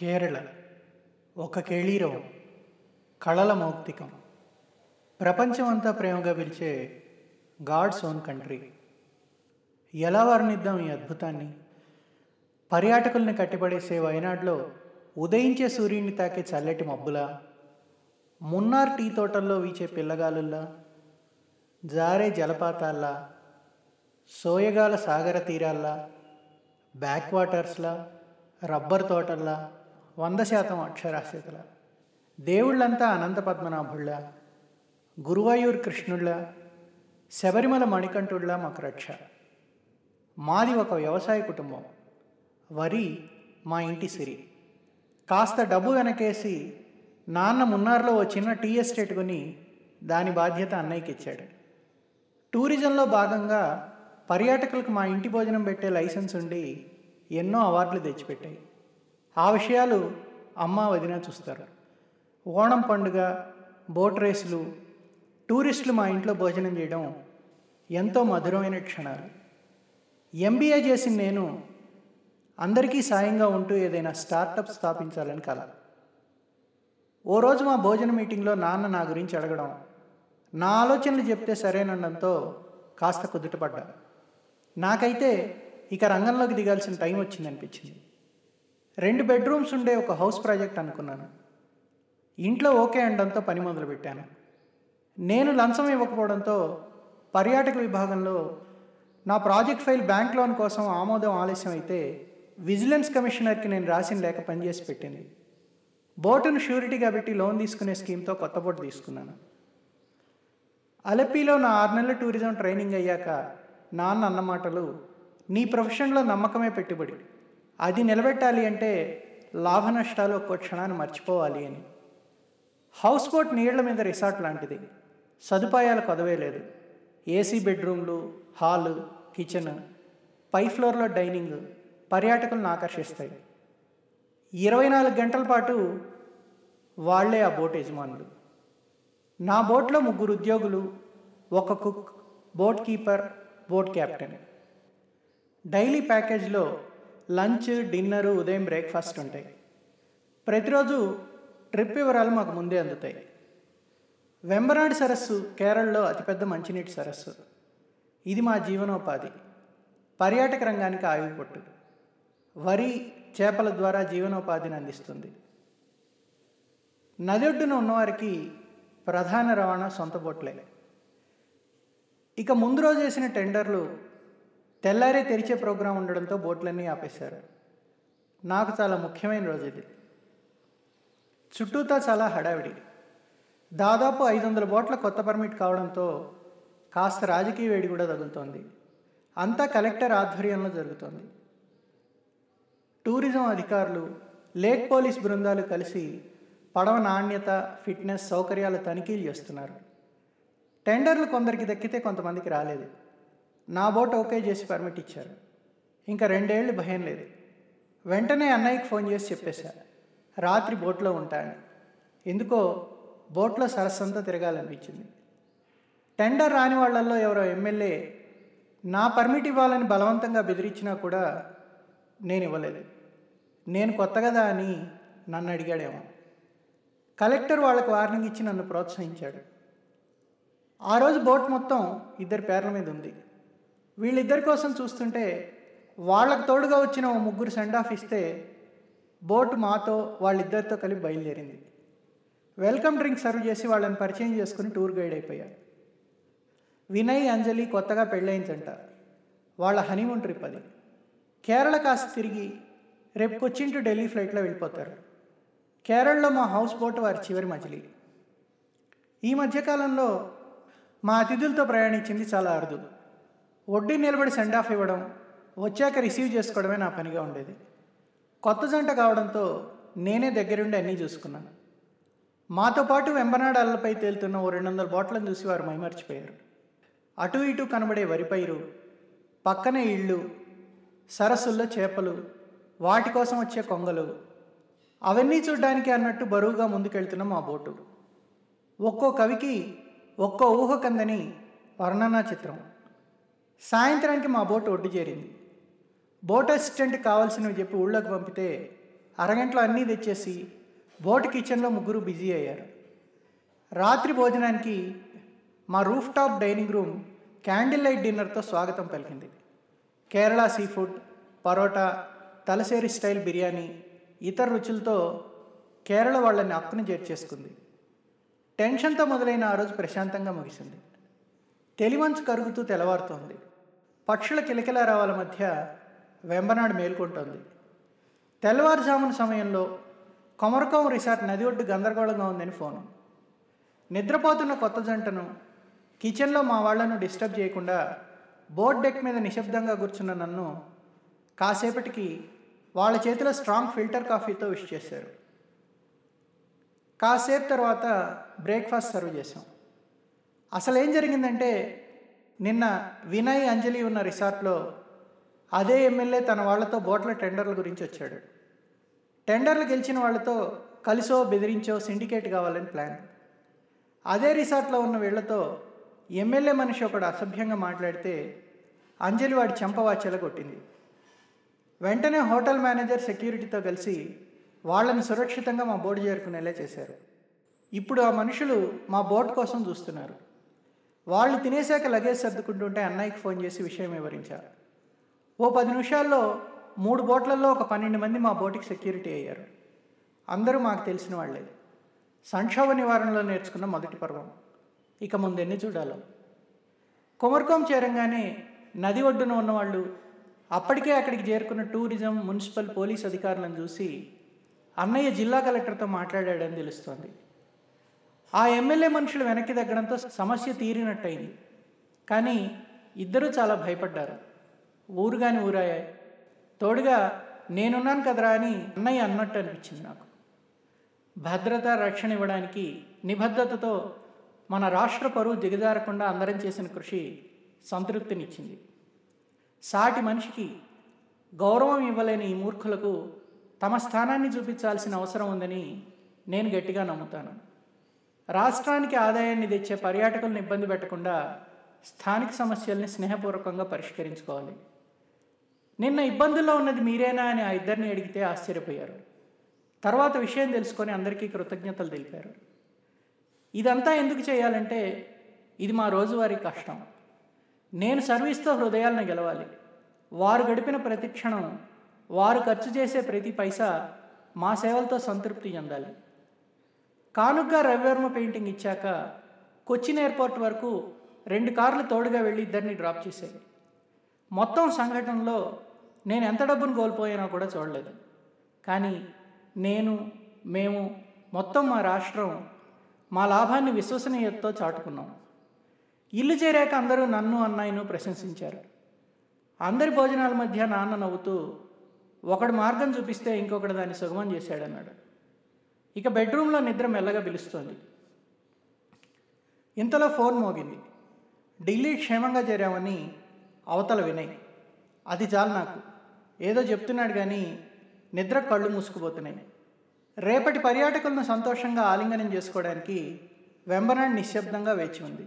కేరళ ఒక కేళీరవం కళల మౌక్తికం. ప్రపంచమంతా ప్రేమగా పిలిచే గాడ్స్ ఓన్ కంట్రీ. ఎలా వర్ణిద్దాం ఈ అద్భుతాన్ని? పర్యాటకుల్ని కట్టిపడేసే వయనాడులో ఉదయించే సూర్యుడిని తాకే చల్లటి మబ్బులా? మున్నార్ టీ తోటల్లో వీచే పిల్లగాలుల్లా? జారే జలపాతాల్లా? సోయగాల సాగర తీరాల్లా? Back వాటర్స్లా rubber తోటల్లా? వంద శాతం అక్షరాస్యతల. దేవుళ్ళంతా అనంత పద్మనాభుళ్ళ గురువాయూర్ కృష్ణుళ్ళ శబరిమల మణికంఠుళ్ళ మాకు రక్ష మాది ఒక వ్యవసాయ కుటుంబం. వరి మా ఇంటి సిరి. కాస్త డబ్బు వెనకేసి నాన్న మున్నార్లో ఓ చిన్న టీ ఎస్టేట్ కొని దాని బాధ్యత అన్నయ్యకి ఇచ్చాడు. టూరిజంలో భాగంగా పర్యాటకులకు మా ఇంటి భోజనం పెట్టే లైసెన్స్ ఉండి ఎన్నో అవార్డులు తెచ్చిపెట్టాయి. ఆ విషయాలు అమ్మ వదిన చూస్తారు. ఓణం పండుగ బోట్ రేసులు టూరిస్టులు మా ఇంట్లో భోజనం చేయడం ఎంతో మధురమైన క్షణాలు. ఎంబీఏ చేసిన నేను అందరికీ సాయంగా ఉంటూ ఏదైనా స్టార్టప్ స్థాపించాలని కల. ఓ రోజు మా భోజన మీటింగ్లో నాన్న నా గురించి అడగడం నా ఆలోచనలు చెప్తే సరేనడంతో కాస్త కుదుటపడ్డా నాకైతే ఇక రంగంలోకి దిగాల్సిన టైం వచ్చిందనిపించింది. రెండు బెడ్రూమ్స్ ఉండే ఒక హౌస్ ప్రాజెక్ట్ అనుకున్నాను. ఇంట్లో ఓకే అనడంతో పని మొదలుపెట్టాను. నేను లంచం ఇవ్వకపోవడంతో పర్యాటక విభాగంలో నా ప్రాజెక్ట్ ఫైల్ బ్యాంక్ లోన్ కోసం ఆమోదం ఆలస్యం అయితే విజిలెన్స్ కమిషనర్కి నేను రాసిన లేఖ పనిచేసి పెట్టింది. బోటును షూరిటీగా పెట్టి లోన్ తీసుకునే స్కీమ్తో కొత్త బోటు తీసుకున్నాను. అలపిలో నా ఆరు నెలల టూరిజం ట్రైనింగ్ అయ్యాక నాన్న అన్న మాటలు నీ ప్రొఫెషన్లో నమ్మకమే పెట్టుబడి. అది నిలబెట్టాలి అంటే లాభ నష్టాలు ఒక్కో క్షణాన్ని మర్చిపోవాలి అని. హౌస్ బోట్ నీళ్ళ మీద రిసార్ట్ లాంటిది. సదుపాయాలు కొదవే లేదు ఏసీ బెడ్రూమ్లు హాలు కిచెన్ పై ఫ్లోర్లో డైనింగ్ పర్యాటకులను ఆకర్షిస్తాయి. ఇరవై నాలుగు గంటల పాటు వాళ్ళే ఆ బోట్ యజమానులు. నా బోట్లో ముగ్గురు ఉద్యోగులు ఒక cook boat keeper boat captain. Daily ప్యాకేజ్లో lunch dinner ఉదయం బ్రేక్ఫాస్ట్ ఉంటాయి. ప్రతిరోజు ట్రిప్ వివరాలు మాకు ముందే అందుతాయి. వెంబనాడు సరస్సు కేరళలో అతిపెద్ద మంచినీటి సరస్సు. ఇది మా జీవనోపాధి. పర్యాటక రంగానికి ఆయుపట్టు వరి చేపల ద్వారా జీవనోపాధిని అందిస్తుంది. నది ఒడ్డున ఉన్నవారికి ప్రధాన రవాణా సొంత బోట్లే. ఇక ముందు రోజు వేసిన టెండర్లు తెల్లారే తెరిచే ప్రోగ్రాం ఉండడంతో బోట్లన్నీ ఆపేశారు. నాకు చాలా ముఖ్యమైన రోజు ఇది. చుట్టూతా చాలా హడావిడి. దాదాపు ఐదు వందల బోట్ల కొత్త పర్మిట్ కావడంతో కాస్త రాజకీయ వేడి కూడా తగులుతోంది. అంతా కలెక్టర్ ఆధ్వర్యంలో జరుగుతోంది. టూరిజం అధికారులు లేక్ పోలీస్ బృందాలు కలిసి పడవ నాణ్యత ఫిట్నెస్ సౌకర్యాలు తనిఖీలు చేస్తున్నారు. టెండర్లు కొందరికి దక్కితే కొంతమందికి రాలేదు. నా బోట్ ఓకే చేసి పర్మిట్ ఇచ్చారు. ఇంకా రెండేళ్ళు భయం లేదు. వెంటనే అన్నయ్యకి ఫోన్ చేసి చెప్పేశా. రాత్రి బోట్లో ఉంటాను ఎందుకో బోట్లో సరస్సంతా తిరగాలనిపించింది. టెండర్ రాని వాళ్ళల్లో ఎవరో ఎమ్మెల్యే నా పర్మిట్ ఇవ్వాలని బలవంతంగా బెదిరించినా కూడా నేను ఇవ్వలేదు. నేను కొత్త కదా అని నన్ను అడిగాడేమో. కలెక్టర్ వాళ్ళకు వార్నింగ్ ఇచ్చి నన్ను ప్రోత్సహించాడు. ఆ రోజు బోట్ మొత్తం ఇద్దరి పేర్ల మీద ఉంది. వీళ్ళిద్దరి కోసం చూస్తుంటే వాళ్ళకు తోడుగా వచ్చిన ఓ ముగ్గురు సెండ్ ఆఫ్ ఇస్తే బోట్ మాతో వాళ్ళిద్దరితో కలిపి బయలుదేరింది. వెల్కమ్ డ్రింక్ సర్వ్ చేసి వాళ్ళని పరిచయం చేసుకుని టూర్ గైడ్ అయిపోయారు. వినయ్ అంజలి కొత్తగా పెళ్ళయిందంట. వాళ్ళ హనీమూన్ ట్రిప్ అది. కేరళ కాస్త తిరిగి రేపు కొచ్చిన్ టు ఢిల్లీ ఫ్లైట్లో వెళ్ళిపోతారు. కేరళలో మా హౌస్ బోట్ వారి చివరి మజిలీ. ఈ మధ్యకాలంలో మా అతిథులతో ప్రయాణించింది చాలా అరుదు. వడ్డీ నిలబడి సెండ్ ఆఫ్ ఇవ్వడం వచ్చాక రిసీవ్ చేసుకోవడమే నా పనిగా ఉండేది. కొత్త జంట కావడంతో నేనే దగ్గరుండి అన్నీ చూసుకున్నాను. మాతో పాటు వెంబనాడు అల్లపై తేలుతున్న ఓ రెండు వందల బాట్లను చూసి వారు మైమర్చిపోయారు. అటు ఇటు కనబడే వరి పైరు పక్కనే ఇళ్ళు సరస్సుల్లో చేపలు వాటి కోసం వచ్చే కొంగలు అవన్నీ చూడ్డానికి అన్నట్టు బరువుగా ముందుకెళ్తున్న మా బోటు. ఒక్కో కవికి ఒక్కో ఊహకందని వర్ణనా చిత్రం. సాయంత్రానికి మా బోట్ ఒడ్డు చేరింది. బోట్ అసిస్టెంట్ కావాల్సినవి చెప్పి ఊళ్ళోకి పంపితే అరగంటలో అన్నీ తెచ్చేసి బోట్ కిచెన్లో ముగ్గురు బిజీ అయ్యారు. రాత్రి భోజనానికి మా roof top dining room candle light డిన్నర్తో స్వాగతం పలికింది. Kerala sea food parotta Thalassery style biryani ఇతర రుచులతో కేరళ వాళ్ళని అక్కుని చేర్చేసుకుంది. టెన్షన్తో మొదలైన ఆ రోజు ప్రశాంతంగా ముగిసింది. తెలివంచు కరుగుతూ తెల్లవారుతోంది. పక్షుల కిలకిల రావాల మధ్య వెంబనాడు మేల్కొంటోంది. తెల్లవారుజామున సమయంలో కొమరకోం రిసార్ట్ నది ఒడ్డు గందరగోళంగా ఉందని ఫోను. నిద్రపోతున్న కొత్త జంటను కిచెన్లో మా వాళ్ళను డిస్టర్బ్ చేయకుండా బోర్డ్ డెక్ మీద నిశ్శబ్దంగా కూర్చున్న నన్ను కాసేపటికి వాళ్ళ చేతిలో స్ట్రాంగ్ ఫిల్టర్ కాఫీతో విష్ చేశారు. కాసేపు తర్వాత బ్రేక్ఫాస్ట్ సర్వ్ చేసాం అసలు ఏం జరిగిందంటే నిన్న వినయ్ అంజలి ఉన్న రిసార్ట్లో అదే ఎమ్మెల్యే తన వాళ్ళతో బోట్ల టెండర్ల గురించి వచ్చాడు. టెండర్లు గెలిచిన వాళ్ళతో కలిసో బెదిరించో సిండికేట్ కావాలని ప్లాన్. అదే రిసార్ట్లో ఉన్న వీళ్ళతో ఎమ్మెల్యే మనిషి ఒకడు అసభ్యంగా మాట్లాడితే అంజలి వాడి చెంపవాచెల కొట్టింది. వెంటనే హోటల్ మేనేజర్ సెక్యూరిటీతో కలిసి వాళ్ళని సురక్షితంగా మా బోర్డు చేరుకునేలా చేశారు. ఇప్పుడు ఆ మనుషులు మా బోట్ కోసం చూస్తున్నారు. వాళ్ళు తినేశాక లగేజ్ సర్దుకుంటుంటే అన్నయ్యకి ఫోన్ చేసి విషయం వివరించారు. ఓ పది నిమిషాల్లో మూడు బోట్లలో ఒక పన్నెండు మంది మా బోటికి సెక్యూరిటీ అయ్యారు. అందరూ మాకు తెలిసిన వాళ్ళే. సంక్షోభ నివారణలో నేర్చుకున్న మొదటి పర్వం. ఇక ముందెన్ని చూడాలో. కొమర్కోం చేరంగానే నది ఒడ్డున ఉన్నవాళ్ళు అప్పటికే అక్కడికి చేరుకున్న టూరిజం మున్సిపల్ పోలీస్ అధికారులను చూసి అన్నయ్య జిల్లా కలెక్టర్తో మాట్లాడాడని తెలుస్తోంది. ఆ ఎమ్మెల్యే మనుషులు వెనక్కి తగ్గడంతో సమస్య తీరినట్టయింది. కానీ ఇద్దరూ చాలా భయపడ్డారు. ఊరు కాని ఊరాయాయి తోడుగా నేనున్నాను కదరా అని అన్నయ్య అన్నట్టు అనిపించింది నాకు. భద్రత రక్షణ ఇవ్వడానికి నిబద్ధతతో మన రాష్ట్ర పరువు దిగజారకుండా అందరం చేసిన కృషి సంతృప్తినిచ్చింది. సాటి మనిషికి గౌరవం ఇవ్వలేని ఈ మూర్ఖులకు తమ స్థానాన్ని చూపించాల్సిన అవసరం ఉందని నేను గట్టిగా నమ్ముతాను. రాష్ట్రానికి ఆదాయాన్ని తెచ్చే పర్యాటకులను ఇబ్బంది పెట్టకుండా స్థానిక సమస్యల్ని స్నేహపూర్వకంగా పరిష్కరించుకోవాలి. నిన్న ఇబ్బందుల్లో ఉన్నది మీరేనా అని ఆ ఇద్దరిని అడిగితే ఆశ్చర్యపోయారు. తర్వాత విషయం తెలుసుకొని అందరికీ కృతజ్ఞతలు తెలిపారు. ఇదంతా ఎందుకు చేయాలంటే ఇది మా రోజువారీ కష్టం. నేను సర్వీస్తో హృదయాలను గెలవాలి. వారు గడిపిన ప్రతి క్షణం వారు ఖర్చు చేసే ప్రతి పైసా మా సేవలతో సంతృప్తి చెందాలి. కానుగ్గా రవివర్మ పెయింటింగ్ ఇచ్చాక కొచ్చిన్ ఎయిర్పోర్ట్ వరకు రెండు కార్లు తోడుగా వెళ్ళి ఇద్దరిని డ్రాప్ చేశాయి. మొత్తం సంఘటనలో నేను ఎంత డబ్బును కోల్పోయానో కూడా చూడలేదు. కానీ నేను మేము మొత్తం మా రాష్ట్రం మా లాభాన్ని విశ్వసనీయతతో చాటుకున్నాం. ఇల్లు చేరాక అందరూ నన్ను అన్నయ్యను ప్రశంసించారు. అందరి భోజనాల మధ్య నాన్న నవ్వుతూ ఒకడు మార్గం చూపిస్తే ఇంకొకడు దాన్ని సుగమం చేశాడన్నాడు. ఇక బెడ్రూమ్లో నిద్ర మెల్లగా పిలుస్తోంది. ఇంతలో ఫోన్ మోగింది. ఢిల్లీ క్షేమంగా చేరామని అవతల వినయ్. అది చాలు నాకు. ఏదో చెప్తున్నాడు కానీ నిద్ర కళ్ళు మూసుకుపోతున్నాయి. రేపటి పర్యాటకులను సంతోషంగా ఆలింగనం చేసుకోవడానికి వెంబనాడ్ నిశ్శబ్దంగా వేచి ఉంది.